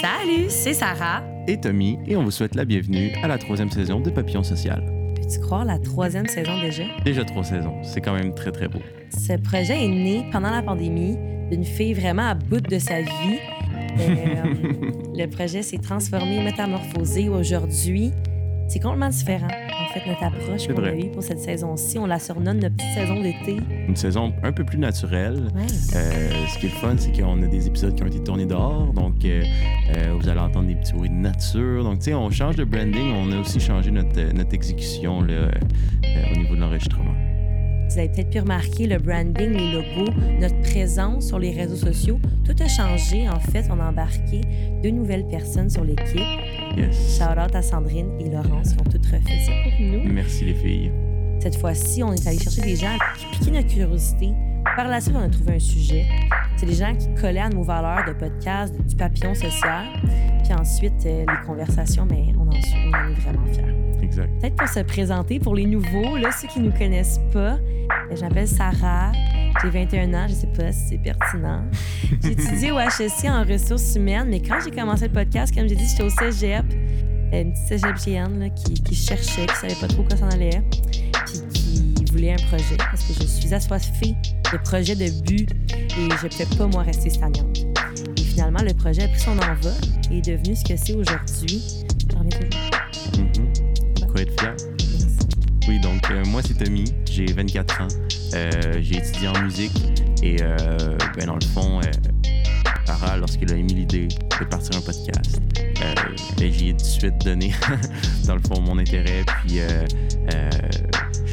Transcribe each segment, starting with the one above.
Salut, c'est Sarah. Et Tommy, et on vous souhaite la bienvenue à la troisième saison de Papillon Social. Peux-tu croire la troisième saison déjà? Déjà trois saisons, c'est quand même très très beau. Ce projet est né pendant la pandémie d'une fille vraiment à bout de sa vie. Euh, le projet s'est transformé, métamorphosé aujourd'hui. C'est complètement différent, en fait, notre approche C'est qu'on a vrai. eue pour cette saison-ci. On la surnomme notre petite saison d'été. Une saison un peu plus naturelle. Ouais. Euh, ce qui est le fun, c'est qu'on a des épisodes qui ont été tournés dehors, donc euh, euh, vous allez entendre des petits bruits de nature. Donc, tu sais, on change de branding, on a aussi changé notre, notre exécution là, au niveau de l'enregistrement. Vous avez peut-être pu remarquer le branding, les logos, notre présence sur les réseaux sociaux. Tout a changé, en fait. On a embarqué deux nouvelles personnes sur l'équipe. Yes. Shout out à Sandrine et Laurence qui ont toutes refait ça pour nous. Merci les filles. Cette fois-ci, on est allé chercher des gens qui piquaient notre curiosité. Par la suite, on a trouvé un sujet. C'est des gens qui collaient à nos valeurs de podcast, de- du papillon social. Puis ensuite, euh, les conversations, mais on en, on en est vraiment fiers. Exact. Peut-être pour se présenter pour les nouveaux, là, ceux qui ne nous connaissent pas. Je m'appelle Sarah, j'ai 21 ans, je ne sais pas si c'est pertinent. J'ai étudié au HSC en ressources humaines, mais quand j'ai commencé le podcast, comme j'ai dit, j'étais au cégep, euh, une petite cégepienne là, qui, qui cherchait, qui savait pas trop quoi s'en allait, puis qui voulait un projet, parce que je suis assoiffée de projets de but et je ne pouvais pas, moi, rester stagnante. Et finalement, le projet a pris son envol et est devenu ce que c'est aujourd'hui. J'en reviens toujours. Quoi être fier? Oui, donc euh, moi c'est Tommy, j'ai 24 ans, j'ai étudié en musique et euh, ben, dans le fond, euh, Sarah, lorsqu'elle a émis l'idée de partir un podcast, euh, ben, j'y ai tout de suite donné dans le fond mon intérêt, puis euh, euh,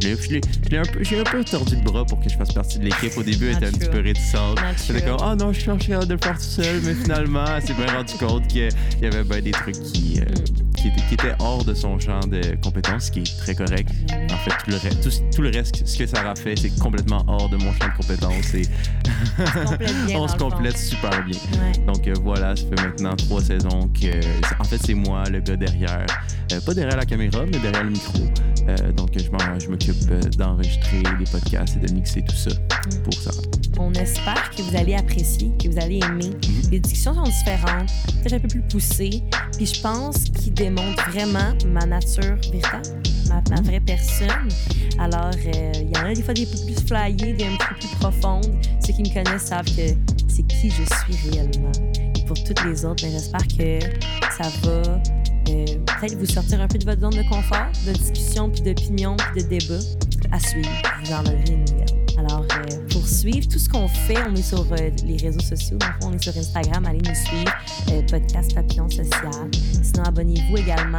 je l'ai- un peu, j'ai un peu tordu le bras pour que je fasse partie de l'équipe. Au début, elle était un petit peu réticente. J'étais comme, ah non, je suis fier de le faire tout seul, mais finalement, elle s'est bien rendu compte qu'il y avait ben, des trucs qui, euh, qui, étaient, qui étaient hors de son champ de compétences, ce qui est très correct. Fait, tout le, re- tout, tout le reste, ce que Sarah fait, c'est complètement hors de mon champ de compétences et on se complète super bien. Ouais. Donc euh, voilà, ça fait maintenant trois saisons que. En fait, c'est moi, le gars derrière. Euh, pas derrière la caméra, mais derrière le micro. Euh, donc je m'occupe d'enregistrer les podcasts et de mixer tout ça pour ça. On espère que vous allez apprécier, que vous allez aimer. Les discussions sont différentes, peut-être un peu plus poussées, puis je pense qu'ils démontrent vraiment ma nature véritable, ma, ma vraie personne. Alors, euh, il y en a des fois des plus flyées, des un peu plus profondes. Ceux qui me connaissent savent que c'est qui je suis réellement. Et pour toutes les autres, ben, j'espère que ça va euh, peut-être vous sortir un peu de votre zone de confort, de discussion, puis d'opinion, puis de débat. À suivre, vous en aurez une nouvelle. Alors, suivre tout ce qu'on fait, on est sur euh, les réseaux sociaux. Donc, on est sur Instagram. Allez nous suivre. euh, podcast Papillon Social. Sinon, abonnez-vous également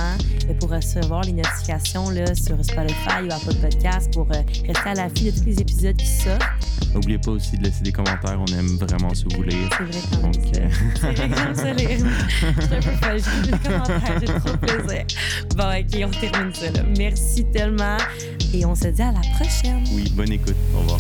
euh, pour recevoir les notifications là, sur Spotify ou Apple Podcast pour euh, rester à l'affût de tous les épisodes qui sortent. N'oubliez pas aussi de laisser des commentaires, on aime vraiment ça vous lire. C'est vrai quand. Donc, C'est vrai j'aime ça lire. Je suis un peu folle. J'ai des commentaires. J'ai trop plaisir. Bon, OK, on termine ça. Là. Merci tellement. Et on se dit à la prochaine. oui, bonne écoute. Au revoir.